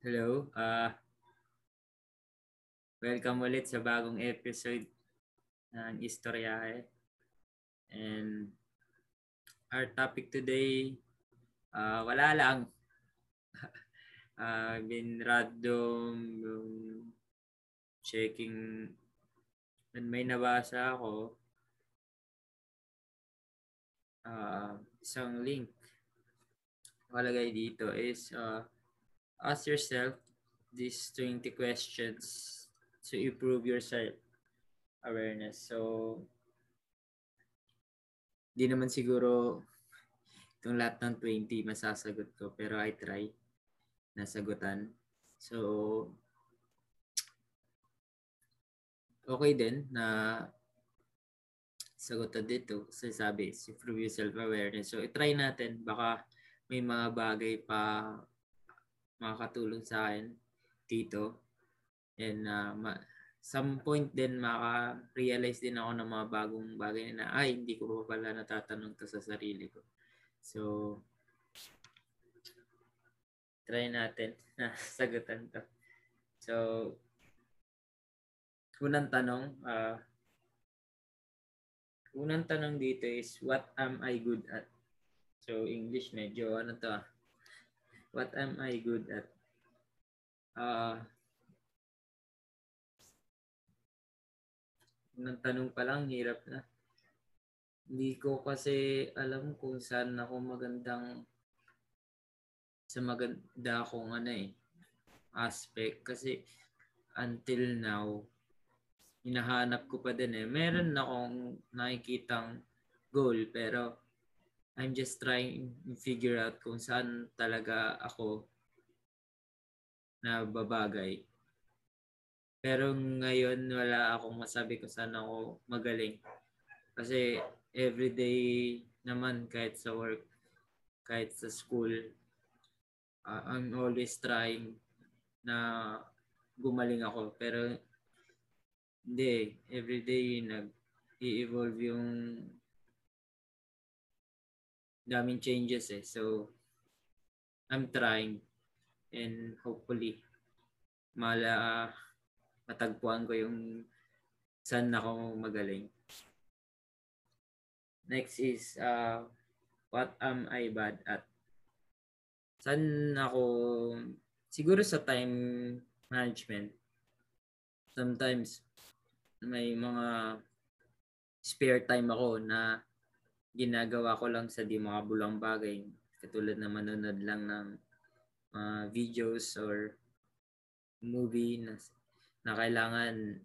Hello. Uh, welcome ulit sa bagong episode ng Istoryahe. And our topic today, uh, wala lang. uh, been random yung checking and may nabasa ako uh, isang link nakalagay dito is uh, ask yourself these 20 questions to improve your self awareness. So, di naman siguro itong lahat ng 20 masasagot ko pero I try na sagutan. So, okay din na sagutan dito kasi sabi, improve your self-awareness. So, i-try natin. Baka may mga bagay pa makakatulong sa akin dito. And uh, ma- some point din maka-realize din ako ng mga bagong bagay na ay hindi ko pa pala natatanong to sa sarili ko. So try natin na sagutan to. So unang tanong uh, unang tanong dito is what am I good at? So English medyo ano to ah, What am I good at? Uh, ng tanong pa lang, hirap na. Hindi ko kasi alam kung saan ako magandang sa maganda akong ano eh, aspect. Kasi until now, hinahanap ko pa din eh. Meron akong nakikitang goal pero I'm just trying to figure out kung saan talaga ako na babagay. Pero ngayon wala akong masabi kung saan ako magaling. Kasi everyday naman kahit sa work, kahit sa school, uh, I'm always trying na gumaling ako. Pero hindi, everyday nag i-evolve yung daming changes eh. So, I'm trying and hopefully mala matagpuan ko yung saan ako magaling. Next is uh, what am I bad at? Saan ako siguro sa time management. Sometimes may mga spare time ako na ginagawa ko lang sa di mga bulang bagay. Katulad na manonood lang ng uh, videos or movie na, na kailangan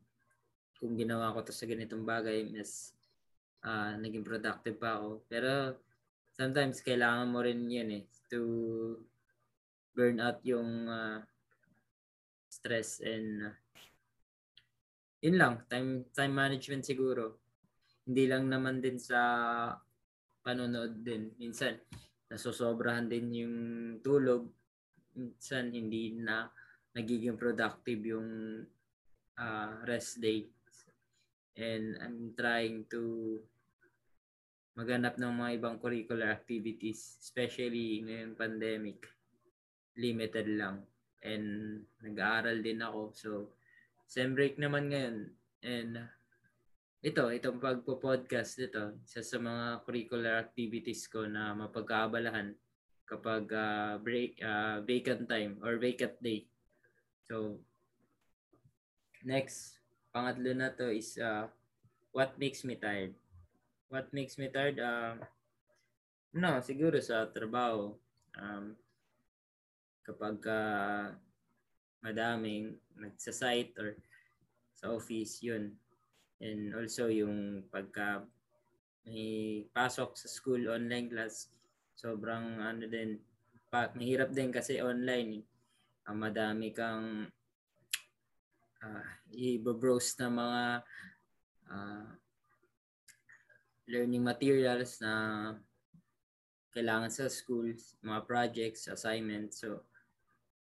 kung ginawa ko to sa ganitong bagay, mas uh, naging productive pa ako. Pero sometimes kailangan mo rin yan eh to burn out yung uh, stress and uh, yun lang time time management siguro hindi lang naman din sa panonood din. Minsan, nasosobrahan din yung tulog. Minsan, hindi na nagiging productive yung uh, rest day. And I'm trying to maghanap ng mga ibang curricular activities, especially ngayong pandemic. Limited lang. And nag-aaral din ako. So, sem break naman ngayon. And ito, itong pagpo-podcast ito, isa sa mga curricular activities ko na mapagkaabalahan kapag uh, break uh, vacant time or vacant day. So next, pangatlo na to is uh, what makes me tired. What makes me tired? Uh, no, siguro sa trabaho. Um, kapag uh, madaming nagsa-site or sa office, yun And also yung pagka may pasok sa school online class, sobrang ano din, pa, mahirap din kasi online. Uh, madami kang uh, i-browse na mga uh, learning materials na kailangan sa schools, mga projects, assignments. So,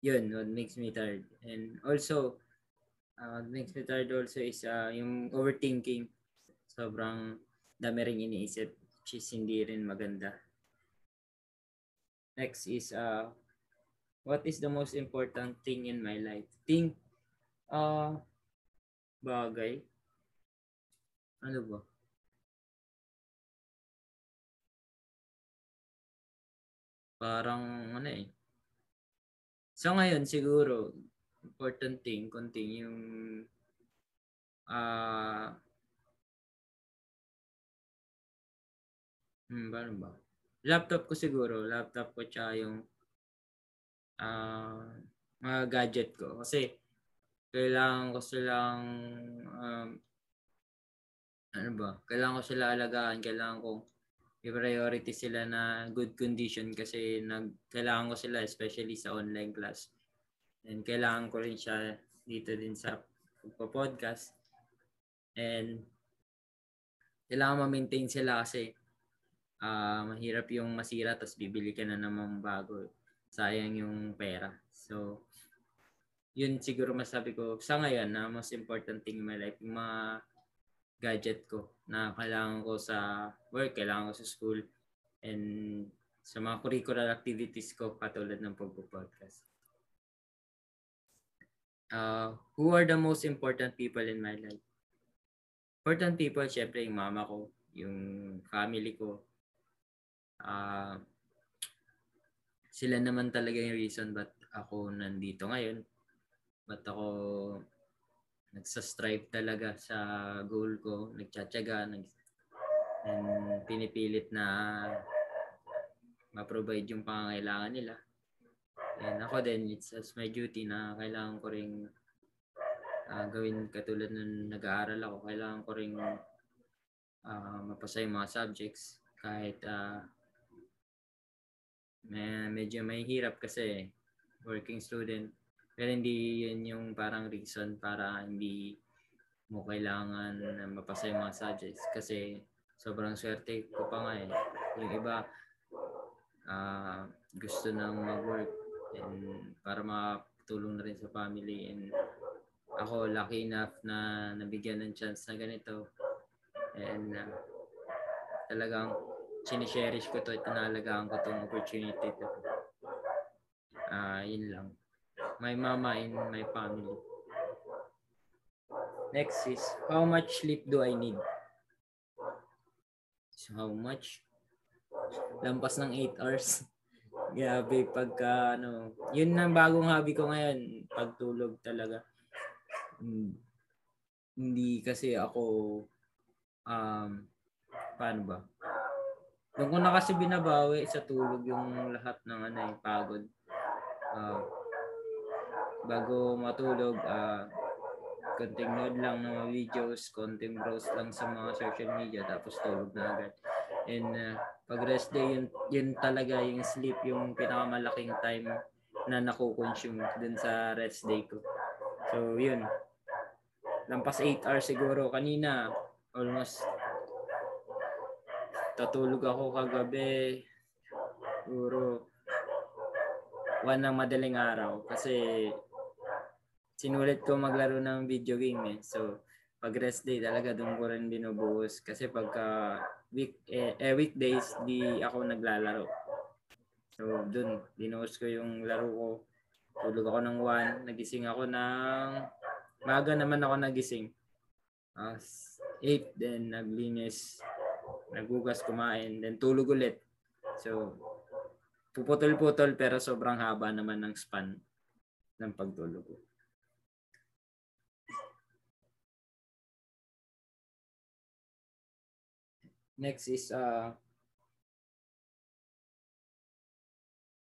yun, what makes me tired. And also, uh, next method also is uh, yung overthinking. Sobrang dami rin iniisip which is hindi rin maganda. Next is uh, what is the most important thing in my life? Think, uh, bagay. Ano ba? Parang ano eh. So ngayon siguro important thing konting yung ah uh, hmm, ba? Laptop ko siguro, laptop ko tsaka yung uh, mga gadget ko kasi kailangan ko silang um, ano ba? Kailangan ko sila alagaan, kailangan ko i-priority sila na good condition kasi nag kailangan ko sila especially sa online class. And kailangan ko rin siya dito din sa podcast. And kailangan ma-maintain sila kasi uh, mahirap yung masira tapos bibili ka na naman bago. Sayang yung pera. So, yun siguro masabi ko sa ngayon na most important thing in my life, yung mga gadget ko na kailangan ko sa work, kailangan ko sa school, and sa mga curricular activities ko katulad ng pagpo-podcast uh, who are the most important people in my life? Important people, syempre yung mama ko, yung family ko. Uh, sila naman talaga yung reason ba't ako nandito ngayon. Ba't ako nagsa-strive talaga sa goal ko, nagtsatsaga, nag and pinipilit na ma-provide yung pangangailangan nila. And ako din, it's as my duty na kailangan ko ring uh, gawin katulad ng nag-aaral ako. Kailangan ko ring uh, mapasa yung mga subjects kahit uh, may, medyo may hirap kasi working student. Pero hindi yun yung parang reason para hindi mo kailangan na mapasa yung mga subjects kasi sobrang swerte ko pa nga eh. Yung iba uh, gusto nang mag-work and para makatulong na rin sa family. And ako lucky enough na nabigyan ng chance na ganito. And uh, talagang sinisherish ko to at tinalagaan ko tong opportunity to. Uh, yun lang. My mama and my family. Next is how much sleep do I need? So how much? Lampas ng 8 hours Grabe, pagka ano, yun ang bagong hobby ko ngayon, pagtulog talaga. Hmm. Hindi kasi ako, um, paano ba? Doon ko na kasi binabawi sa tulog yung lahat ng ano, yung pagod. Uh, bago matulog, uh, konting nood lang ng mga videos, konting browse lang sa mga social media, tapos tulog na agad. And uh, pag rest day, yun, yun talaga yung sleep, yung pinakamalaking time na nakukonsume dun sa rest day ko. So, yun. Lampas 8 hours siguro. Kanina, almost tatulog ako kagabi. Siguro, one ng madaling araw. Kasi, sinulit ko maglaro ng video game eh. So, pag rest day talaga doon ko rin binubuhos. Kasi pagka week eh, eh, weekdays di ako naglalaro. So dun, dinuos ko yung laro ko. Tulog ako ng 1, nagising ako ng maga naman ako nagising. Uh, 8, then naglinis, nagugas, kumain, then tulog ulit. So, puputol-putol pero sobrang haba naman ng span ng pagtulog ko. Next is uh,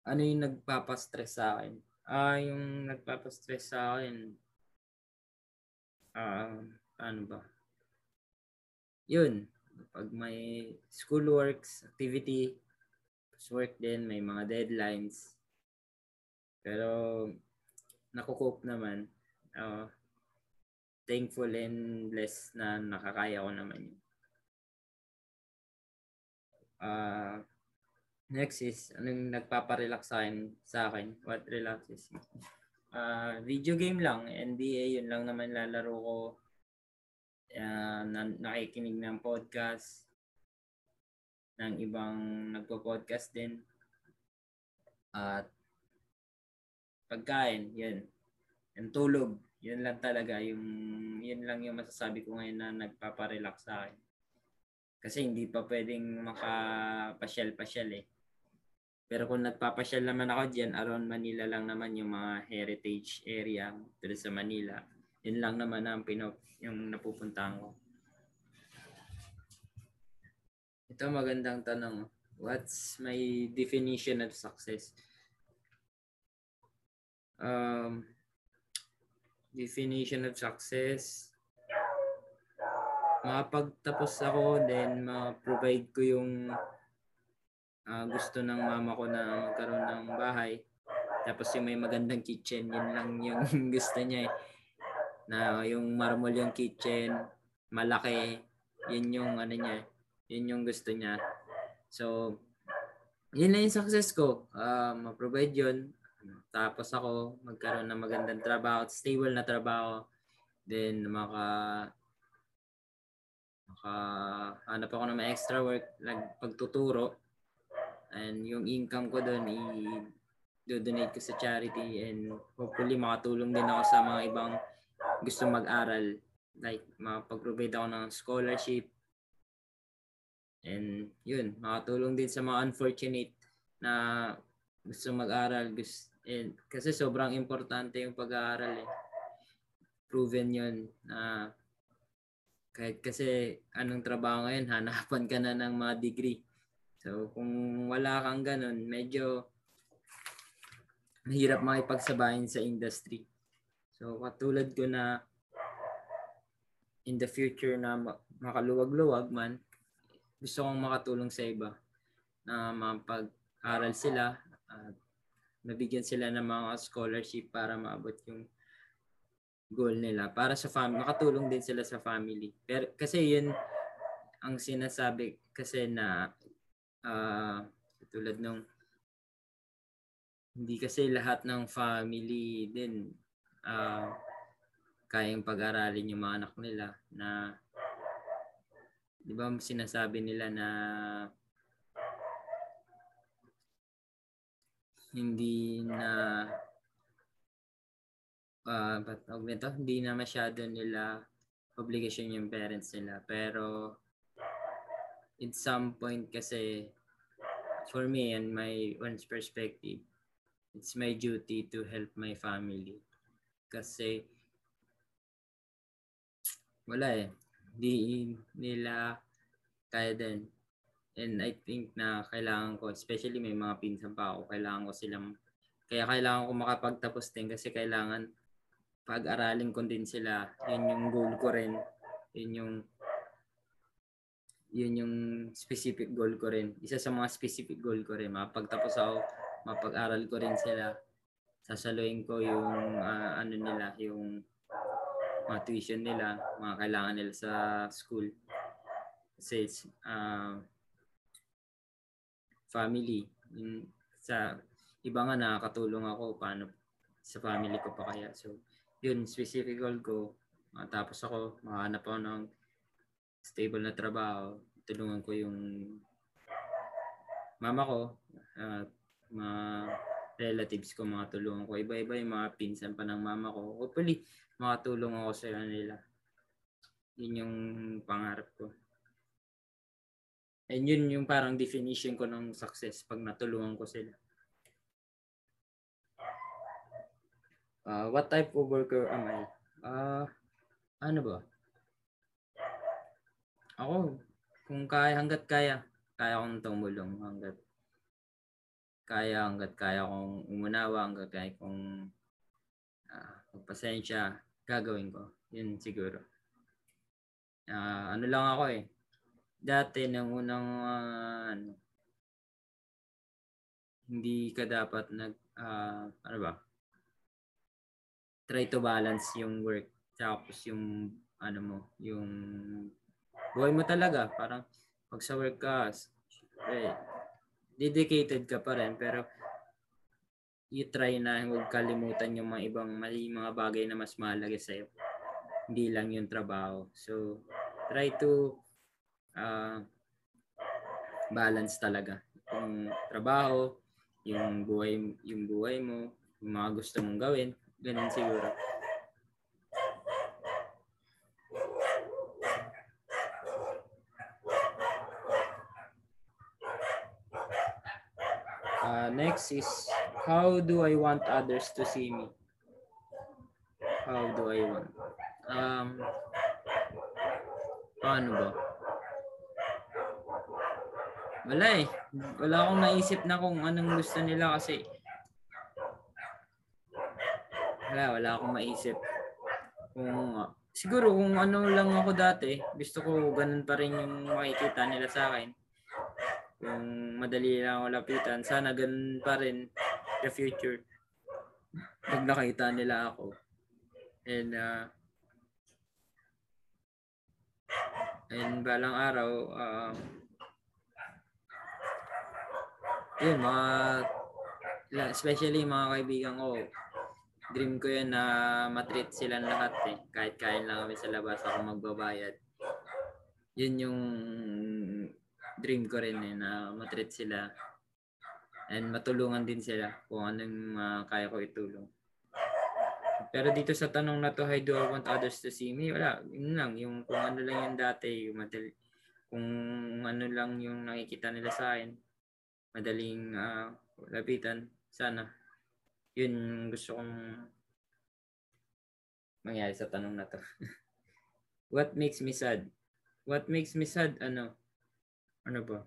ano yung nagpapastress sa akin? Ah, uh, yung nagpapastress sa akin ah, uh, ano ba? Yun, pag may school works, activity, work din, may mga deadlines. Pero nakukup naman. Uh, thankful and blessed na nakakaya ko naman yun. Uh, next is, anong nagpaparelax sa akin, sa akin? What relaxes me? Uh, video game lang. NBA, yun lang naman lalaro ko. Uh, na, nakikinig ng podcast ng ibang nagpo-podcast din. At pagkain, yan. Yung tulog, yun lang talaga. Yung, yun lang yung masasabi ko ngayon na nagpaparelax sa akin. Kasi hindi pa pwedeng makapasyal-pasyal eh. Pero kung nagpapasyal naman ako diyan, around Manila lang naman yung mga heritage area dito sa Manila. Yun lang naman ang pinop yung napupuntahan ko. Ito magandang tanong. What's my definition of success? Um, definition of success, makapagtapos ako, then ma-provide ko yung uh, gusto ng mama ko na magkaroon ng bahay. Tapos yung may magandang kitchen, yun lang yung gusto niya eh. Na yung marmol yung kitchen, malaki, yun yung ano niya, yun yung gusto niya. So, yun na yung success ko. Uh, ma-provide yun. Tapos ako, magkaroon ng magandang trabaho, stable na trabaho. Then, maka maka hanap ako ng extra work, like pagtuturo And yung income ko doon, i-donate ko sa charity and hopefully makatulong din ako sa mga ibang gusto mag-aral. Like, makapag-provide ako ng scholarship. And yun, makatulong din sa mga unfortunate na gusto mag-aral. Gusto, and, kasi sobrang importante yung pag-aaral eh. Proven yun na kahit kasi anong trabaho ngayon, hanapan ka na ng mga degree So, kung wala kang ganun, medyo mahirap makipagsabayin sa industry. So, katulad ko na in the future na makaluwag-luwag man, gusto kong makatulong sa iba na mapag-aral sila at mabigyan sila ng mga scholarship para maabot yung goal nila para sa family makatulong din sila sa family. Pero kasi yun ang sinasabi kasi na uh, tulad nung hindi kasi lahat ng family din uh, kayang pag-aralin yung mga anak nila na di ba sinasabi nila na hindi na uh, ba't nito? Hindi na masyado nila obligation yung parents nila. Pero in some point kasi for me and my one's perspective, it's my duty to help my family. Kasi wala eh. Di nila kaya din. And I think na kailangan ko, especially may mga pinsan pa ako, kailangan ko silang, kaya kailangan ko makapagtapos din kasi kailangan pag-aralin ko din sila. Yun yung goal ko rin. Yun yung yun yung specific goal ko rin. Isa sa mga specific goal ko rin. Mapagtapos ako, mapag-aral ko rin sila. Sasaluhin ko yung uh, ano nila, yung mga tuition nila, mga kailangan nila sa school. Kasi it's uh, family. Yung, sa iba nga nakakatulong ako paano sa family ko pa kaya. So, yun, specific goal ko. Matapos ako, makahanap ako ng stable na trabaho, tulungan ko yung mama ko at mga relatives ko, mga tulungan ko. Iba-iba yung mga pinsan pa ng mama ko. Hopefully, makatulong ako sa nila. Yun yung pangarap ko. And yun yung parang definition ko ng success pag natulungan ko sila. Uh, what type of worker am I? Uh, ano ba? Ako, kung kaya, hanggat kaya, kaya kong tumulong hanggat kaya, hanggat kaya kong umunawa, hanggat kaya kong uh, magpasensya, gagawin ko. Yun siguro. Uh, ano lang ako eh. Dati, nang unang, uh, ano, hindi ka dapat nag, uh, ano ba, try to balance yung work tapos yung ano mo, yung buhay mo talaga. Parang pag sa work ka, eh, dedicated ka pa rin. Pero you try na huwag kalimutan yung mga ibang mali mga bagay na mas mahalaga sa'yo. Hindi lang yung trabaho. So, try to uh, balance talaga. Yung trabaho, yung buhay, yung buhay mo, yung mga gusto mong gawin. Ganun siguro. Uh, next is, how do I want others to see me? How do I want? Um, paano ba? Wala eh. Wala akong naisip na kung anong gusto nila kasi wala, wala akong maisip. Kung, siguro kung ano lang ako dati, gusto ko ganun pa rin yung makikita nila sa akin. Kung madali lang ako lapitan, sana ganun pa rin the future. Pag nakita nila ako. And, uh, and balang araw, uh, yun, mga, especially mga kaibigan ko, dream ko yun na matreat silang lahat eh. Kahit kain lang kami sa labas, ako magbabayad. Yun yung dream ko rin eh, na matreat sila. And matulungan din sila kung anong uh, kaya ko itulong. Pero dito sa tanong na to, how do I want others to see me? Wala, yun lang. Yung kung ano lang yung dati, yung madali, kung ano lang yung nakikita nila sa akin, madaling uh, lapitan. Sana. Yun gusto kong mangyari sa tanong na to. What makes me sad? What makes me sad? Ano? Ano ba?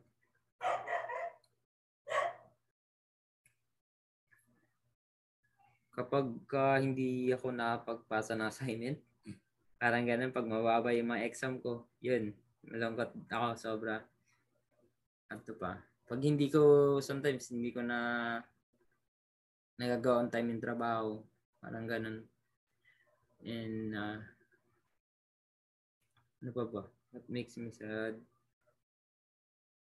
Kapag uh, hindi ako nakapagpasa ng assignment, parang ganun, pag mababa yung mga exam ko, yun, malungkot ako sobra. Ano pa? Pag hindi ko, sometimes hindi ko na nagagawa on time yung trabaho. Parang ganun. And, uh, ano pa ba? What makes me sad?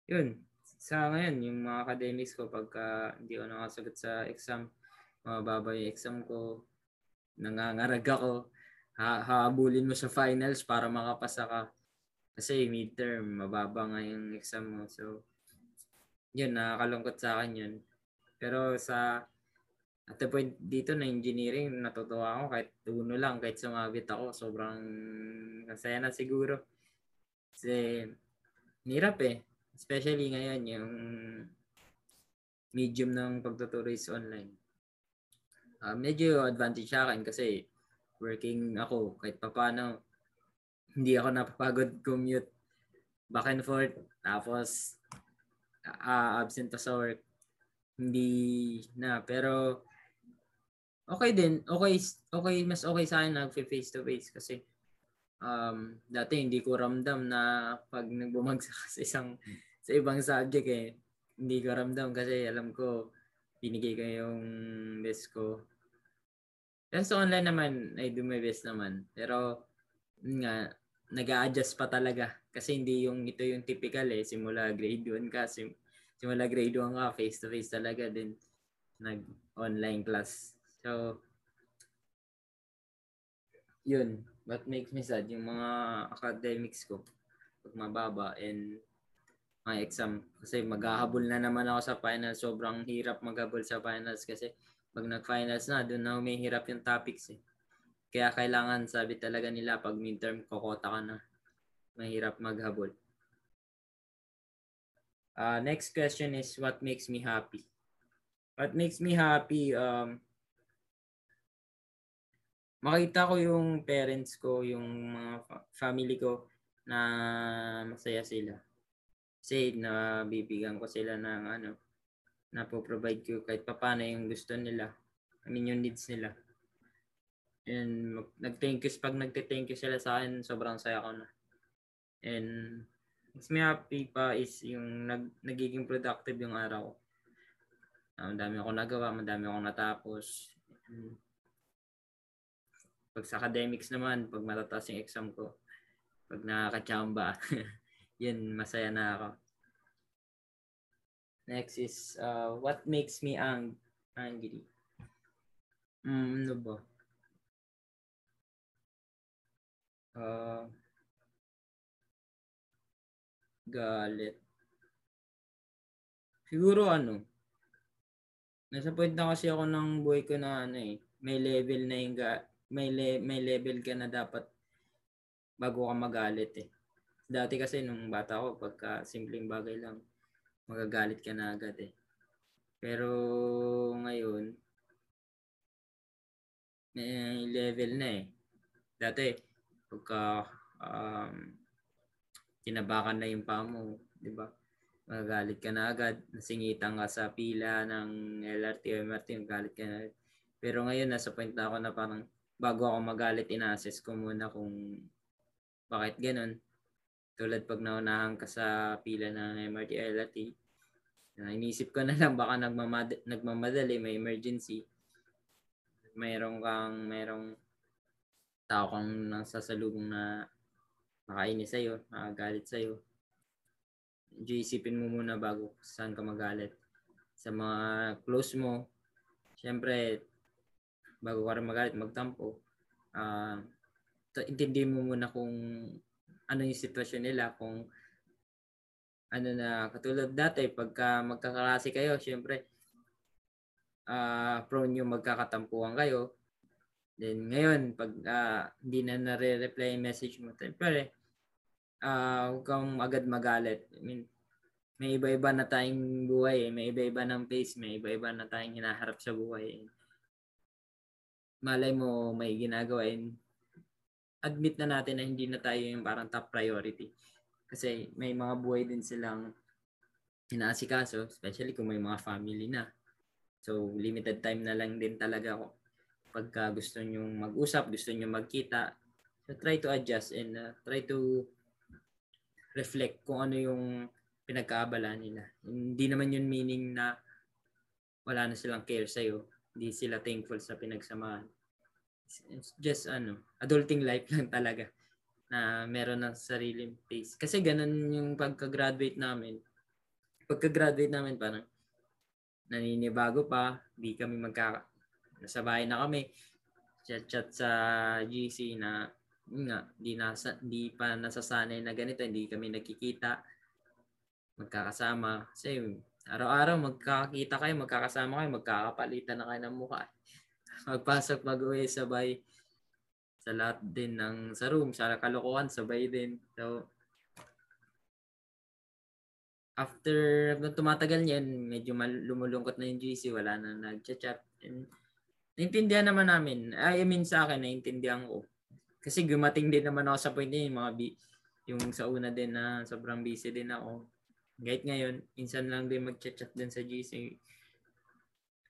Yun. Sa ngayon, yung mga academics ko, pagka hindi ko nakasagot sa exam, mababa yung exam ko, nangangarag ako, ha habulin mo sa finals para makapasa ka. Kasi midterm, mababa nga yung exam mo. So, yun, nakakalungkot sa akin yun. Pero sa at the point dito na engineering, natutuwa ako kahit uno lang, kahit sumabit ako, sobrang masaya na siguro. Kasi, hirap eh. Especially ngayon, yung medium ng pagtuturo is online. Uh, medyo advantage sa akin kasi working ako kahit papano hindi ako napapagod commute back and forth tapos uh, absent sa work. Hindi na. Pero, okay din. Okay, okay mas okay sa akin nag face to face kasi um, dati hindi ko ramdam na pag nagbumagsak sa isang sa ibang subject eh, hindi ko ramdam kasi alam ko binigay ko yung best ko. Pero sa online naman, I do my best naman. Pero, nga, nag adjust pa talaga. Kasi hindi yung ito yung typical eh. Simula grade 1 ka, sim, simula grade 1 ka, face-to-face talaga din. Nag-online class. So, yun. What makes me sad, yung mga academics ko, pag mababa and mga exam. Kasi maghahabol na naman ako sa finals. Sobrang hirap maghabol sa finals kasi pag nag-finals na, doon na humihirap yung topics eh. Kaya kailangan, sabi talaga nila, pag midterm, kokota ka na. Mahirap maghabol. Uh, next question is, what makes me happy? What makes me happy, um, makita ko yung parents ko, yung mga family ko na masaya sila. Kasi nabibigyan ko sila ng ano, na po-provide ko kahit papano yung gusto nila. I mean, yung needs nila. And nag-thank you, pag nagte-thank you sila sa akin, sobrang saya ko na. And mas me happy pa is yung nag, nagiging productive yung araw. Uh, madami akong nagawa, madami akong natapos. Pag sa academics naman, pag matataas yung exam ko, pag nakakachamba, yun, masaya na ako. Next is, uh, what makes me ang angry? Mm, ano ba? Uh, galit. Siguro ano, nasa point na kasi ako ng buhay ko na ano eh, may level na yung may, le, may level ka na dapat bago ka magalit eh. Dati kasi nung bata ako, pagka simpleng bagay lang, magagalit ka na agad eh. Pero ngayon, may level na eh. Dati, pagka um, kinabakan na yung paa di ba? Magagalit ka na agad, nasingitan ka sa pila ng LRT o MRT, magalit ka na agad. Pero ngayon, nasa point na ako na parang bago ako magalit, ina-assess ko muna kung bakit ganun. Tulad pag naunahan ka sa pila ng MRT LRT, uh, inisip ko na lang baka nagmamad- nagmamadali, may emergency. Mayroong kang, mayroong tao kang nasasalubong na makainis sa'yo, makagalit sa'yo. Medyo isipin mo muna bago saan ka magalit. Sa mga close mo, syempre, bago ka rin magalit, magtampo. Uh, intindihin mo muna kung ano yung sitwasyon nila, kung ano na, katulad dati, pagka magkakalasi kayo, syempre, uh, prone yung magkakatampuhan kayo. Then ngayon, pag uh, hindi na nare-reply yung message mo, syempre, uh, huwag kang agad magalit. I mean, may iba-iba na tayong buhay, eh. may iba-iba ng pace, may iba-iba na tayong hinaharap sa buhay. Malay mo may ginagawa and admit na natin na hindi na tayo yung parang top priority. Kasi may mga buhay din silang inaasikaso, especially kung may mga family na. So, limited time na lang din talaga ako. Pagka gusto nyo mag-usap, gusto nyo magkita, so try to adjust and uh, try to reflect kung ano yung pinagkaabala nila. Hindi naman yun meaning na wala na silang care sa'yo. Hindi sila thankful sa pinagsamahan. It's just ano, adulting life lang talaga na meron ng sariling pace. Kasi ganun yung pagka-graduate namin. Pagka-graduate namin parang naninibago pa, di kami magka nasa bahay na kami. Chat-chat sa GC na nga, di, nasa, di pa nasasanay na ganito, hindi kami nakikita magkakasama. Kasi araw-araw magkakita kayo, magkakasama kayo, magkakapalitan na kayo ng mukha. Magpasok, mag-uwi, sabay sa lahat din ng sa room, sa kalokohan, sabay din. So, after tumatagal niyan, medyo lumulungkot na yung GC, wala na nag-chat. And, naintindihan naman namin. I mean sa akin, naintindihan ko. Kasi gumating din naman ako sa point yung mga bi- yung sa una din na sobrang busy din ako. Kahit ngayon, insan lang din mag-chat din sa GC.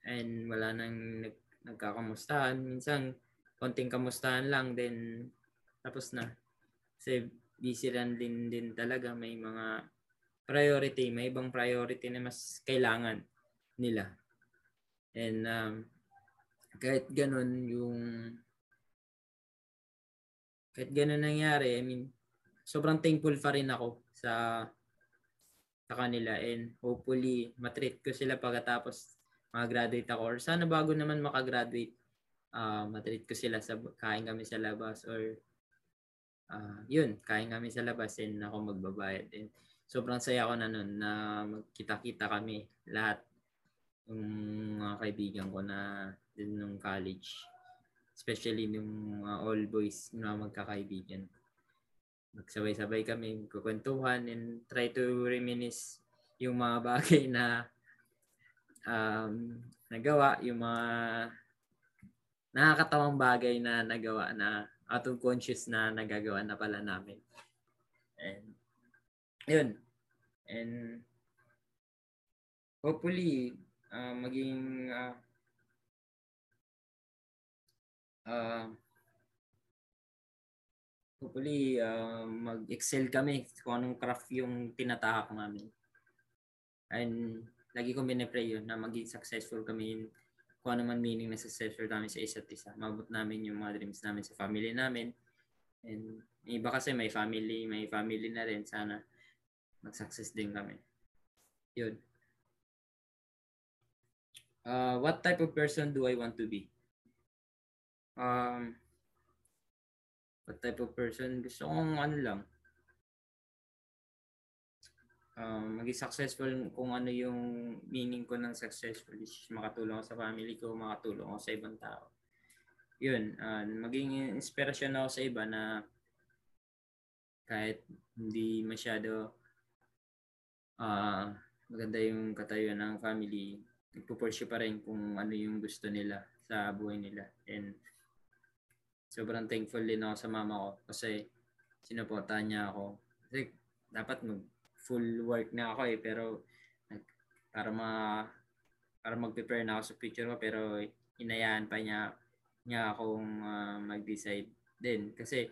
And wala nang nag, nagkakamustahan. Minsan, konting kamustahan lang then tapos na. Kasi busy lang din din talaga may mga priority, may ibang priority na mas kailangan nila. And um, kahit ganun yung kahit ganun nangyari, I mean, sobrang thankful pa rin ako sa sa kanila and hopefully matreat ko sila pagkatapos mag-graduate ako or sana bago naman makagraduate uh, matreat ko sila sa kain kami sa labas or uh, yun, kain kami sa labas and ako magbabayad. And sobrang saya ko na nun na magkita-kita kami lahat yung mga kaibigan ko na din nung college. Especially nung uh, all boys na magkakaibigan. Magsabay-sabay kami, kukwentuhan and try to reminisce yung mga bagay na um, nagawa, yung mga nakakatawang bagay na nagawa na out of conscious na nagagawa na pala namin. And yun. And hopefully uh, maging uh, uh, hopefully uh, mag-excel kami kung anong craft yung tinatahak namin. And lagi kong binipray yun na maging successful kami in kung ano man meaning na successful namin sa isa't isa. Mabot namin yung mga dreams namin sa family namin. And iba kasi may family, may family na rin. Sana mag-success din kami. Yun. Uh, what type of person do I want to be? Um, what type of person? Gusto kong ano lang. um, maging successful kung ano yung meaning ko ng successful is makatulong ako sa family ko, makatulong ako sa ibang tao. Yun, uh, maging inspirasyon ako sa iba na kahit hindi masyado uh, maganda yung katayuan ng family, nagpo-pursue pa rin kung ano yung gusto nila sa buhay nila. And sobrang thankful din ako sa mama ko kasi sinuportahan niya ako. Kasi dapat mag full work na ako eh pero para ma para mag-prepare na ako sa future ko pero inayaan pa niya niya akong uh, mag-decide din kasi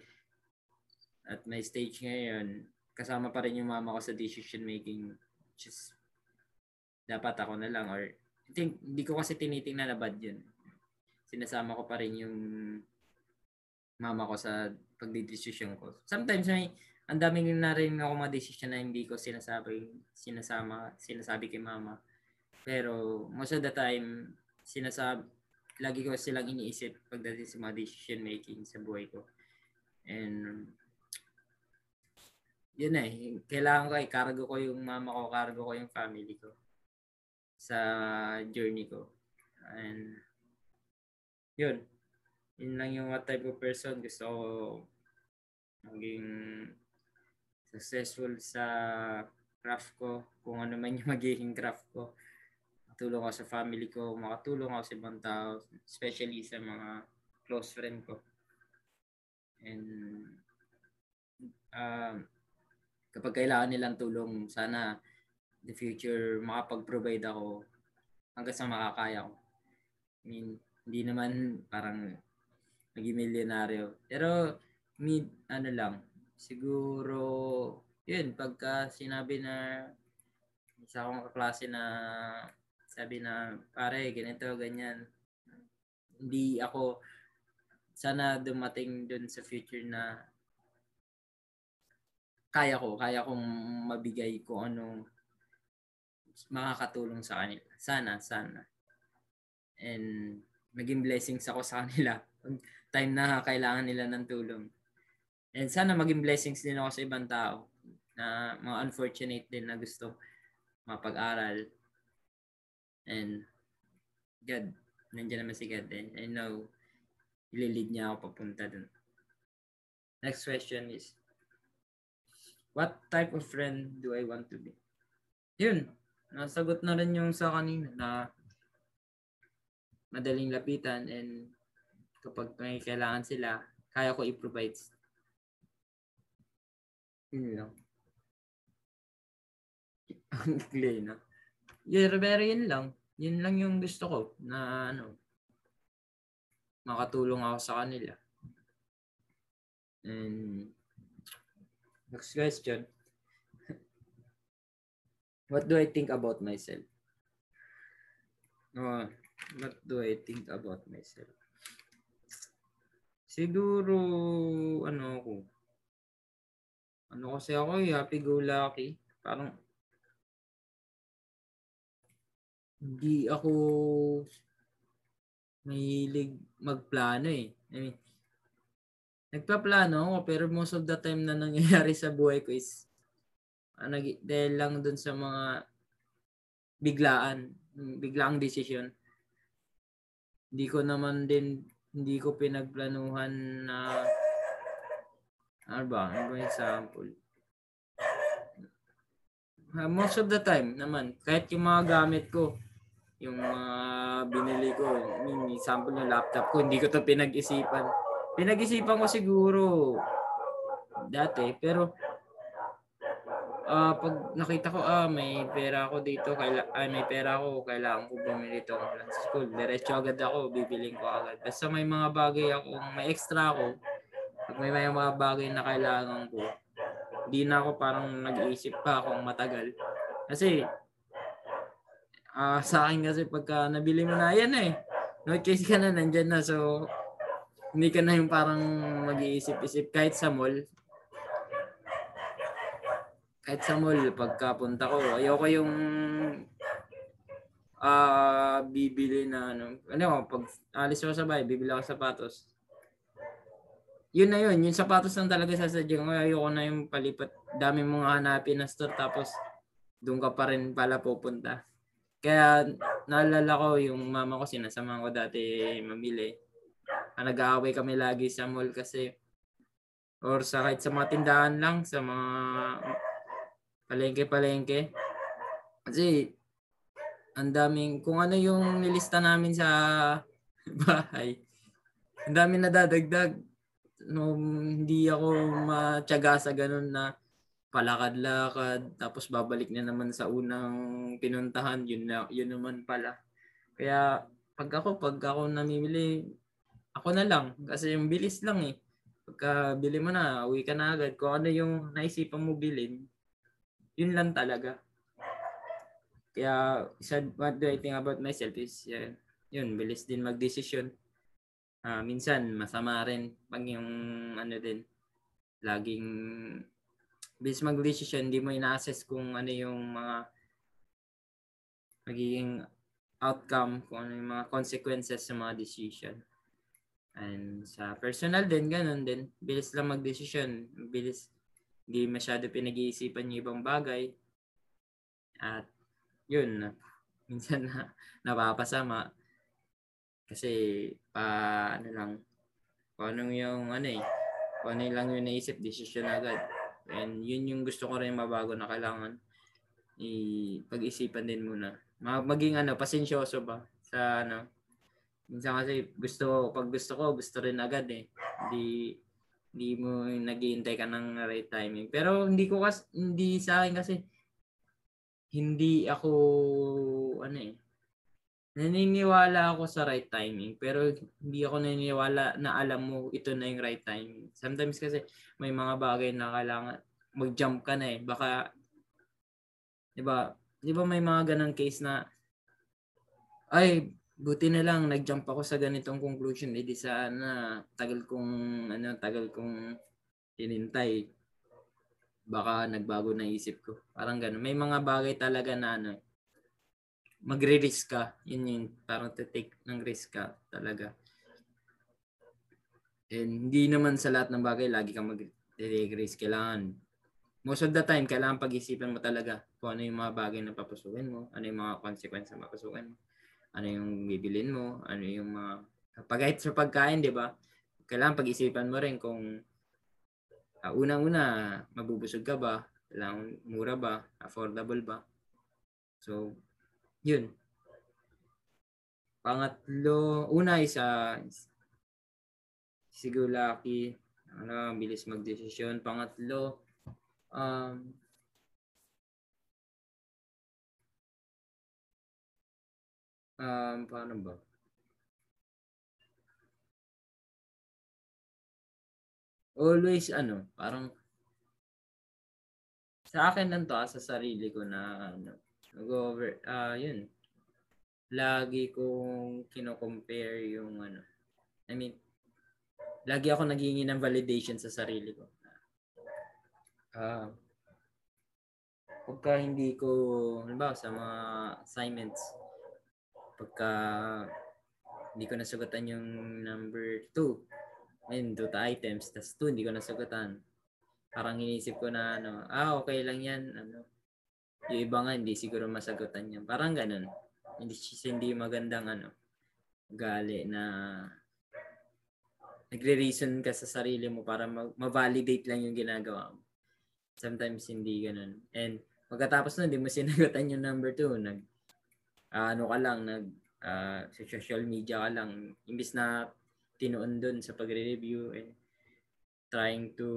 at my stage ngayon kasama pa rin yung mama ko sa decision making is dapat ako na lang or I think hindi ko kasi tinitingnan na bad yun sinasama ko pa rin yung mama ko sa pagdidesisyon ko sometimes may ang daming na rin ako mga decision na hindi ko sinasabi, sinasama, sinasabi kay mama. Pero most of the time, sinasabi, lagi ko silang iniisip pagdating sa mga decision making sa buhay ko. And yun eh, kailangan ko eh, cargo ko yung mama ko, cargo ko yung family ko sa journey ko. And yun, yun lang yung what type of person gusto ko maging successful sa craft ko, kung ano man yung magiging craft ko. Makatulong ako sa family ko, makatulong ako sa ibang tao, especially sa mga close friend ko. And uh, kapag kailangan nilang tulong, sana the future makapag-provide ako hanggang sa makakaya ko. I mean, hindi naman parang naging milyonaryo. Pero, mid, ano lang, siguro, yun, pagka sinabi na isa akong kaklase na sabi na, pare, ganito, ganyan. Hindi ako, sana dumating dun sa future na kaya ko, kaya kong mabigay ko ano makakatulong sa kanila. Sana, sana. And maging blessings ako sa kanila. Time na kailangan nila ng tulong. And sana maging blessings din ako sa ibang tao na mga unfortunate din na gusto mapag-aral. And God, nandiyan naman si God. And I know, ililid niya ako papunta dun. Next question is, what type of friend do I want to be? Yun, nasagot na rin yung sa kanina na madaling lapitan and kapag may kailangan sila, kaya ko i-provide yun lang. Ang clay na. Yeah, pero yun lang. Yun lang yung gusto ko na ano, makatulong ako sa kanila. And next question. What do I think about myself? Oh, what do I think about myself? Siguro, ano ako, ano kasi ako eh, happy-go-lucky. Parang hindi ako mahilig magplano eh. I mean, nagpaplano ako pero most of the time na nangyayari sa buhay ko is uh, nag, dahil lang dun sa mga biglaan, biglaang decision. Hindi ko naman din, hindi ko pinagplanuhan na ano ba? Ano ba example? Uh, most of the time naman, kahit yung mga gamit ko, yung mga binili ko, mean, example yung laptop ko, hindi ko to pinag-isipan. Pinag-isipan ko siguro dati, pero uh, pag nakita ko, ah, may pera ako dito, kaila, ay, may pera ako, kailangan ko bumili ito sa school. Diretso agad ako, bibiling ko agad. Basta may mga bagay ako, may extra ako, pag may, may mga bagay na kailangan ko, di na ako parang nag-iisip pa kung matagal. Kasi, uh, sa akin kasi pagka nabili mo na, yan eh. No case ka na, nandyan na. So, hindi ka na yung parang mag-iisip-isip. Kahit sa mall, kahit sa mall, pagkapunta ko, ayoko yung uh, bibili na ano. Ano, pag alis ako sa bahay, bibili ako sapatos yun na yun. Yung sapatos lang talaga sasadya ko. Ayoko na yung palipat. Dami mong hanapin na store. Tapos, doon ka pa rin pala pupunta. Kaya naalala ko yung mama ko sinasama ko dati mamili. Ah, nag-aaway kami lagi sa mall kasi or sa kahit sa mga tindahan lang, sa mga palengke-palengke. Kasi ang daming, kung ano yung nilista namin sa bahay, ang daming nadadagdag. No, hindi ako matyaga sa ganun na palakad-lakad tapos babalik na naman sa unang pinuntahan yun na yun naman pala kaya pag ako pag ako namimili ako na lang kasi yung bilis lang eh pagka bili mo na uwi ka na agad kung ano yung naisipan mo bilhin yun lang talaga kaya isa what do I think about myself is uh, yun bilis din magdesisyon uh, minsan masama rin pag yung ano din laging bis mag-decision, hindi mo ina-assess kung ano yung mga magiging outcome, kung ano yung mga consequences sa mga decision. And sa personal din, ganun din. Bilis lang mag-decision. Bilis, hindi masyado pinag-iisipan yung ibang bagay. At yun, minsan na napapasama. Kasi pa ano lang, kung yung ano eh, kung ano lang yung naisip, decision agad. And yun yung gusto ko rin mabago na kailangan i-pag-isipan din muna. Maging ano, pasensyoso ba sa ano. Minsan kasi gusto pag gusto ko, gusto rin agad eh. Hindi hindi mo naghihintay ka ng right timing. Pero hindi ko kasi hindi sa akin kasi hindi ako ano eh naniniwala ako sa right timing pero hindi ako naniniwala na alam mo ito na yung right timing. Sometimes kasi may mga bagay na kailangan mag-jump ka na eh. Baka 'di ba? 'Di ba may mga ganang case na ay buti na lang nag-jump ako sa ganitong conclusion eh di sana tagal kong ano tagal kong hinintay baka nagbago na isip ko. Parang gano'n. May mga bagay talaga na ano, magre-risk ka. Yun yung parang take ng risk ka talaga. And hindi naman sa lahat ng bagay lagi kang mag-take risk. Kailangan, most of the time, kailangan pag-isipan mo talaga kung ano yung mga bagay na papasukin mo, ano yung mga consequence na papasukin mo, ano yung bibilin mo, ano yung mga, pag sa pagkain, di ba? Kailangan pag-isipan mo rin kung uh, unang-una, mabubusog ka ba? Kailangan mura ba? Affordable ba? So, yun. Pangatlo, una isa siguro lucky. Ano, bilis magdesisyon. Pangatlo, um, um, paano ba? Always ano, parang sa akin lang to, ah, sa sarili ko na ano, Nag-over, ah, uh, yun. Lagi kong kino-compare yung ano. I mean, lagi ako naghingi ng validation sa sarili ko. Ah, uh, pagka hindi ko, halimbawa sa mga assignments, pagka hindi ko nasugatan yung number 2, ayun, two items, tas 2 hindi ko nasugatan. Parang inisip ko na ano, ah, okay lang yan, ano, yung iba nga hindi siguro masagutan niya. Parang ganun. Hindi, hindi magandang ano, gali na nagre-reason ka sa sarili mo para ma-validate lang yung ginagawa mo. Sometimes hindi ganun. And pagkatapos nun, hindi mo sinagutan yung number two. Nag, uh, ano ka lang, nag, uh, sa social media ka lang. Imbis na tinuon dun sa pagre-review and trying to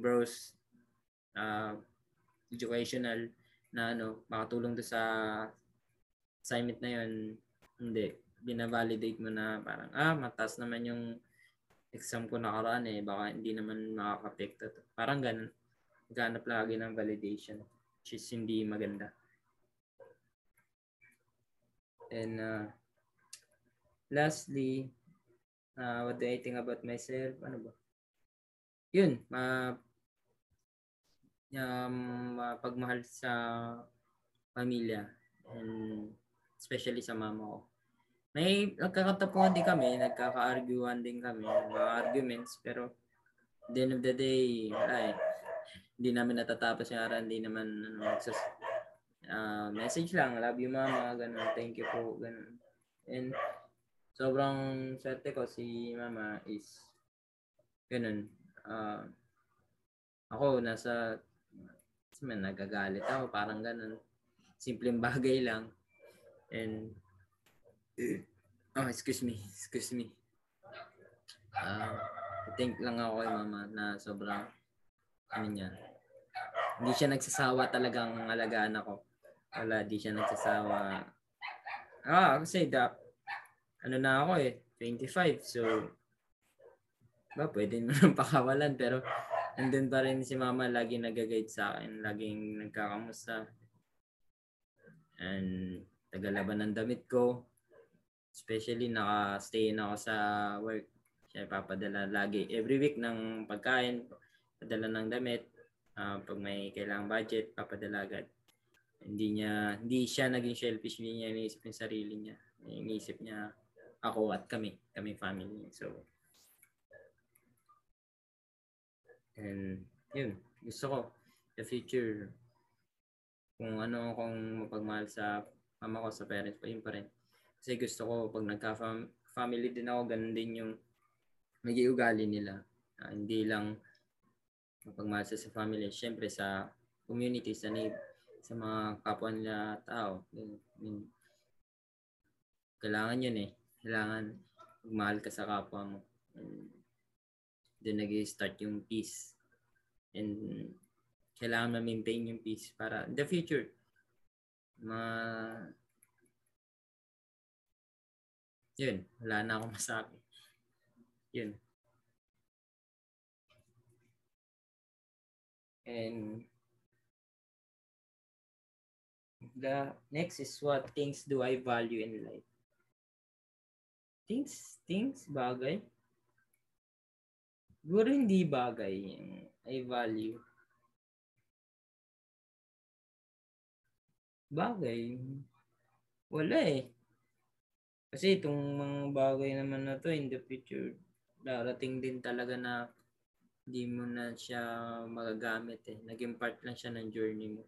browse uh, educational na ano, makatulong do sa assignment na yun, hindi. Binavalidate mo na parang, ah, mataas naman yung exam ko nakaraan eh. Baka hindi naman makaka-apekto to. Parang ganun. Ganap lagi ng validation. Which is hindi maganda. And uh, lastly, uh, what do I think about myself? Ano ba? Yun, uh, um, uh, pagmahal sa pamilya and especially sa mama ko. May nagkakatapuan din kami, nagkaka-arguan din kami, mga arguments, pero at the end of the day, wala. Hindi namin natatapos yung araw, hindi naman ano, sus, uh, message lang, love you mama, ganun, thank you po, ganun. And sobrang swerte ko si mama is ganun. Uh, ako nasa man, nagagalit ako, parang ganun. Simpleng bagay lang. And oh, excuse me, excuse me. Uh, thank lang ako kay mama na sobrang ano niya. Hindi siya nagsasawa talagang alagaan ako. Wala, di siya nagsasawa. Ah, kasi da, ano na ako eh, 25. So, ba, pwede mo nang pakawalan. Pero, andun pa rin si mama, lagi nag-guide sa akin. Laging nagkakamusta. And, tagalaban ng damit ko. Especially, naka-stay na ako sa work. Siya papadala lagi. Every week ng pagkain, padala ng damit. Uh, pag may kailangang budget, papadala agad. Hindi niya, hindi siya naging selfish, hindi niya iniisip yung sarili niya. Iniisip niya ako at kami, kami family. So, and yun, gusto ko, the future, kung ano kung mapagmahal sa mama ko, sa parents ko, yun pa rin. Kasi gusto ko, pag nagka-family din ako, ganun din yung naging ugali nila. Uh, hindi lang mapagmahal sa, sa family, syempre sa community, sa neighbor, sa mga kapwa nila tao. Kailangan yun eh. Kailangan magmahal ka sa kapwa mo. Doon nag-start yung peace. And kailangan ma-maintain yung peace para in the future, ma yun, wala na akong masabi. Yun. And The next is what things do I value in life? Things, things, bagay. Siguro hindi bagay yung I value. Bagay. Wala eh. Kasi itong mga bagay naman na to in the future, darating din talaga na hindi mo na siya magagamit eh. Naging part lang siya ng journey mo.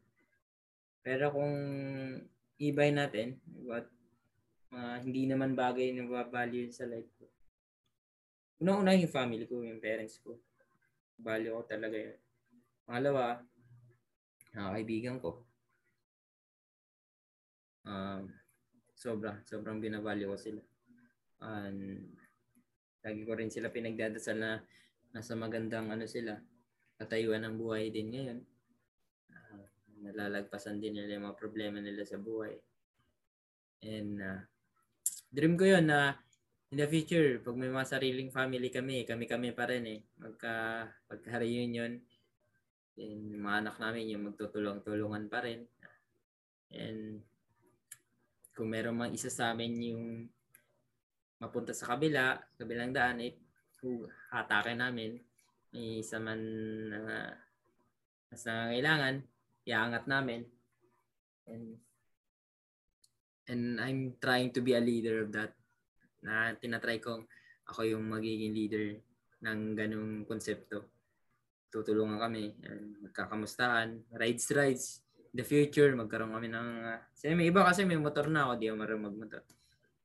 Pero kung i-buy natin, what uh, hindi naman bagay na value sa life ko. Una-una yung family ko, yung parents ko. Value ko talaga yun. Pangalawa, uh, kaibigan ko. Um, sobra, sobrang binavalue ko sila. And lagi ko rin sila pinagdadasal na nasa magandang ano sila, katayuan ng buhay din ngayon nalalagpasan din nila yung mga problema nila sa buhay. And uh, dream ko yun na in the future, pag may mga sariling family kami, kami-kami pa rin eh. Magka, pagka-reunion, and mga anak namin yung magtutulong-tulungan pa rin. And kung meron mang isa sa amin yung mapunta sa kabila, kabilang daan, eh, hatake namin. May isa man na uh, mas nangangailangan, iangat namin. And and I'm trying to be a leader of that. Na tinatry kong ako yung magiging leader ng ganung konsepto. Tutulungan kami, and magkakamustahan, rides rides. The future, magkaroon kami ng uh, may iba kasi may motor na ako, di ako marunong magmotor.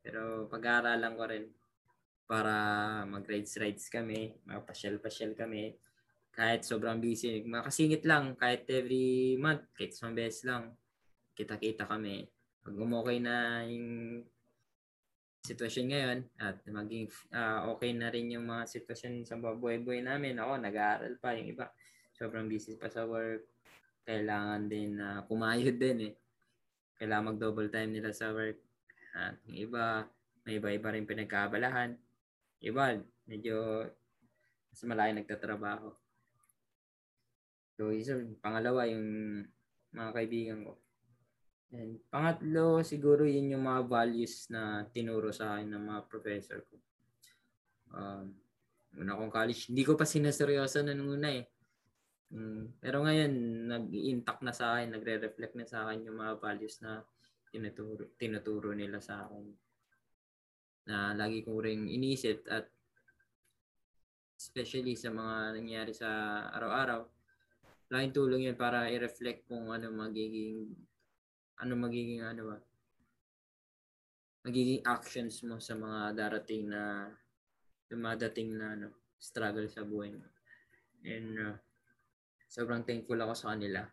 Pero pag-aaralan ko rin para mag-rides rides kami, mapasyal-pasyal kami kahit sobrang busy, makasingit lang kahit every month, kahit isang beses lang, kita-kita kami. Pag umokay na yung sitwasyon ngayon at maging uh, okay na rin yung mga sitwasyon sa buhay-buhay namin. Ako, nag-aaral pa yung iba. Sobrang busy pa sa work. Kailangan din na uh, kumayod din eh. Kailangan mag-double time nila sa work. At yung iba, may iba-iba rin pinagkaabalahan. Iba, medyo mas malaki nagtatrabaho. So, isa, pangalawa, yung mga kaibigan ko. And pangatlo, siguro yun yung mga values na tinuro sa akin ng mga professor ko. Um, una kong college, hindi ko pa sinaseryoso na nung una eh. Um, pero ngayon, nag-intact na sa akin, nagre-reflect na sa akin yung mga values na tinuturo, tinuturo nila sa akin. Na lagi kong ring inisip at especially sa mga nangyari sa araw-araw, laking tulong yun para i-reflect kung ano magiging ano magiging ano ba, magiging actions mo sa mga darating na dumadating na ano, struggle sa buhay mo. And uh, sobrang thankful ako sa kanila.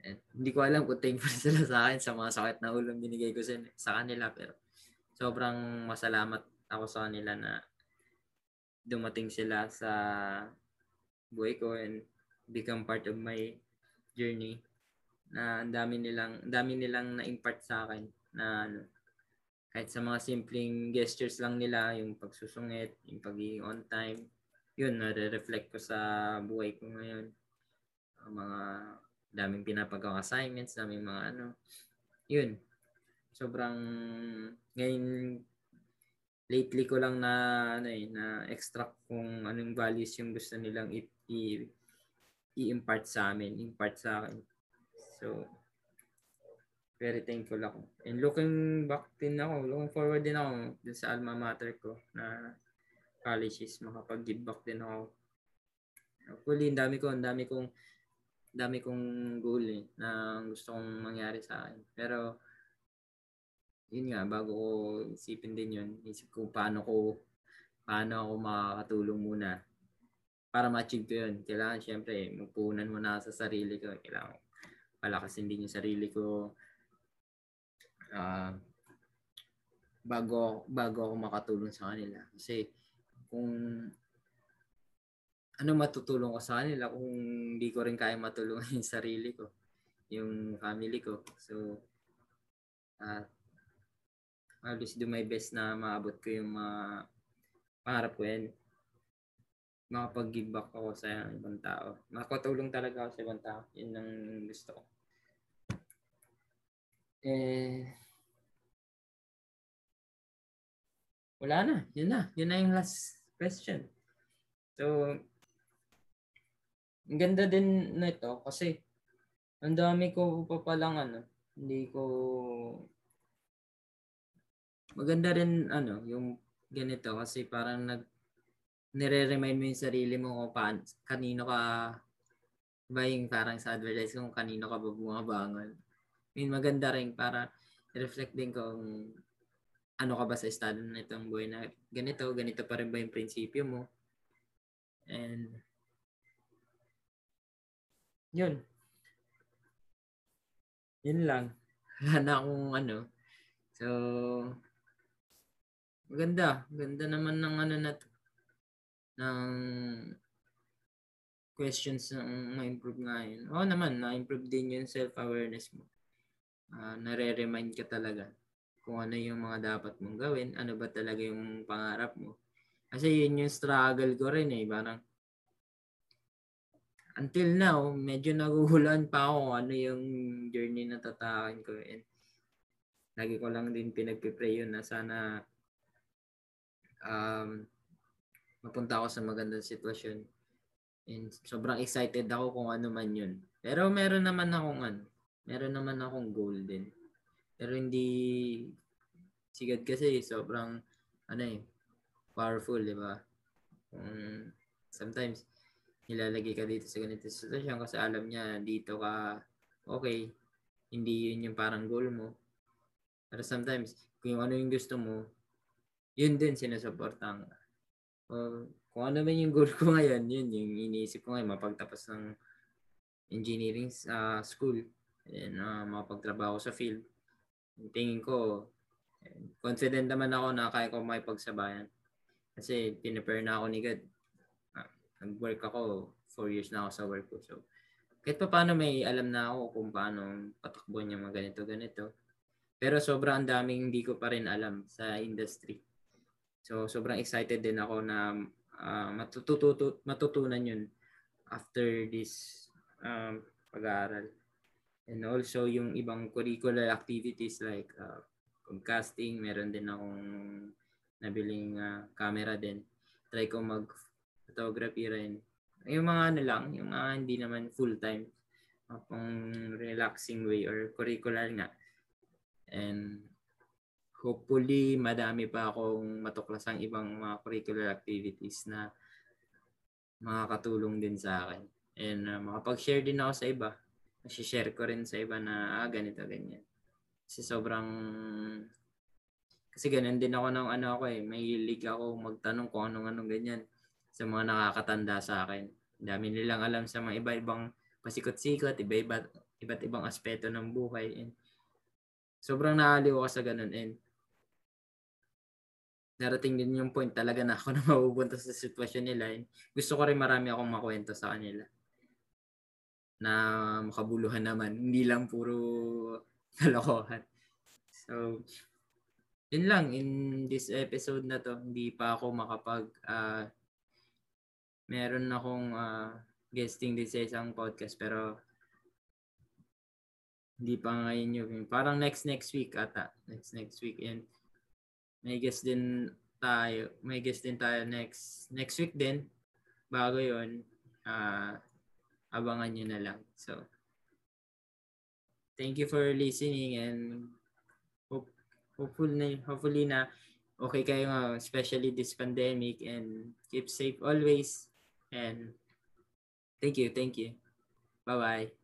And hindi ko alam kung thankful sila sa akin sa mga sakit na ulo binigay ko sa kanila pero sobrang masalamat ako sa kanila na dumating sila sa buhay ko and become part of my journey na ang dami nilang ang dami nilang na-impart sa akin na ano kahit sa mga simpleng gestures lang nila, yung pagsusungit, yung pagiging on time, yun, nare-reflect ko sa buhay ko ngayon. Ang mga daming pinapagawang assignments, daming mga ano, yun. Sobrang, ngayon, lately ko lang na, ano eh, na extract kung anong values yung gusto nilang i- i-impart sa amin, impart sa akin. So, very thankful ako. And looking back din ako, looking forward din ako dun sa alma mater ko na college is makapag-give back din ako. Hopefully, ang dami ko, ang dami kong dami kong goal eh, na gusto kong mangyari sa akin. Pero, yun nga, bago ko isipin din yun, isip ko paano ko, paano ako makakatulong muna para ma-achieve ko yun. Kailangan, syempre, magpunan muna sa sarili ko. Kailangan palakasin din yung sarili ko uh, bago bago ako makatulong sa kanila kasi kung ano matutulong ko sa kanila kung hindi ko rin kaya matulungan yung sarili ko yung family ko so uh, I'll just do my best na maabot ko yung mga pangarap ko yan makapag-give back ako sa ibang tao. Makatulong talaga ako sa ibang tao. Yun ang gusto ko. Eh, wala na. Yun na. Yun na yung last question. So, ang ganda din na ito kasi ang dami ko pa palang ano, hindi ko maganda rin ano, yung ganito kasi parang nag nire-remind mo yung sarili mo kung paan, kanino ka ba yung parang sa advertise kung kanino ka ba bumabangon. I mean, maganda rin para reflect din kung ano ka ba sa estado na itong buhay na ganito, ganito pa rin ba yung prinsipyo mo. And yun. Yun lang. Wala na akong ano. So, maganda. Ganda naman ng ano na to. Ng questions na ma-improve nga yun. Oo naman, na-improve din yung self-awareness mo. Uh, nare-remind ka talaga kung ano yung mga dapat mong gawin, ano ba talaga yung pangarap mo. Kasi yun yung struggle ko rin eh. Parang until now, medyo naguhulan pa ako ano yung journey na tatakin ko. And lagi ko lang din pinagpipray yun na sana um, mapunta ako sa magandang sitwasyon. And sobrang excited ako kung ano man yun. Pero meron naman akong ano, meron naman akong goal din. Pero hindi sigad kasi sobrang ano eh powerful, di ba? Um, sometimes nilalagay ka dito sa ganito sitwasyon kasi alam niya dito ka okay, hindi yun yung parang goal mo. Pero sometimes, kung ano yung gusto mo, yun din sinusuportahan. Uh, kung ano man yung goal ko ngayon, yun yung iniisip ko ngayon, mapagtapos ng engineering uh, school and uh, makapagtrabaho sa field. Tingin ko, confident naman ako na kaya ko makipagsabayan. Kasi pinipare na ako ni God. Uh, nag-work ako, four years na ako sa work ko. So, kahit pa paano may alam na ako kung paano patakbo niya mga ganito, ganito. Pero sobrang daming hindi ko pa rin alam sa industry. So, sobrang excited din ako na uh, matututo, matutunan yun after this um, pag-aaral. And also yung ibang curricular activities like uh, podcasting, meron din akong nabiling uh, camera din. Try ko mag-photography rin. Yung mga ano lang, yung mga hindi naman full-time. Pang relaxing way or curricular nga. And hopefully madami pa akong matuklasang ibang mga curricular activities na makakatulong din sa akin. And uh, makapag-share din ako sa iba. Kasi share ko rin sa iba na ah, ganito, ganyan. Kasi sobrang kasi ganun din ako ng ano ako eh. Mahilig ako magtanong kung anong-anong ganyan sa mga nakakatanda sa akin. Dami nilang alam sa mga iba-ibang pasikot-sikot, iba-iba, iba't ibang aspeto ng buhay. And sobrang naaliw ako sa ganun. And darating din yung point talaga na ako na mapupunta sa sitwasyon nila. Gusto ko rin marami akong makwento sa kanila na makabuluhan naman. Hindi lang puro kalokohan. So, yun lang in this episode na to hindi pa ako makapag uh, meron akong uh, guesting din sa isang podcast pero hindi pa ngayon yung parang next next week ata next next week and may guest din tayo may guest din tayo next next week din bago yon uh, abangan nyo na lang so thank you for listening and hopefully na, hopefully na okay kayo nga, especially this pandemic and keep safe always. And thank you, thank you. Bye-bye.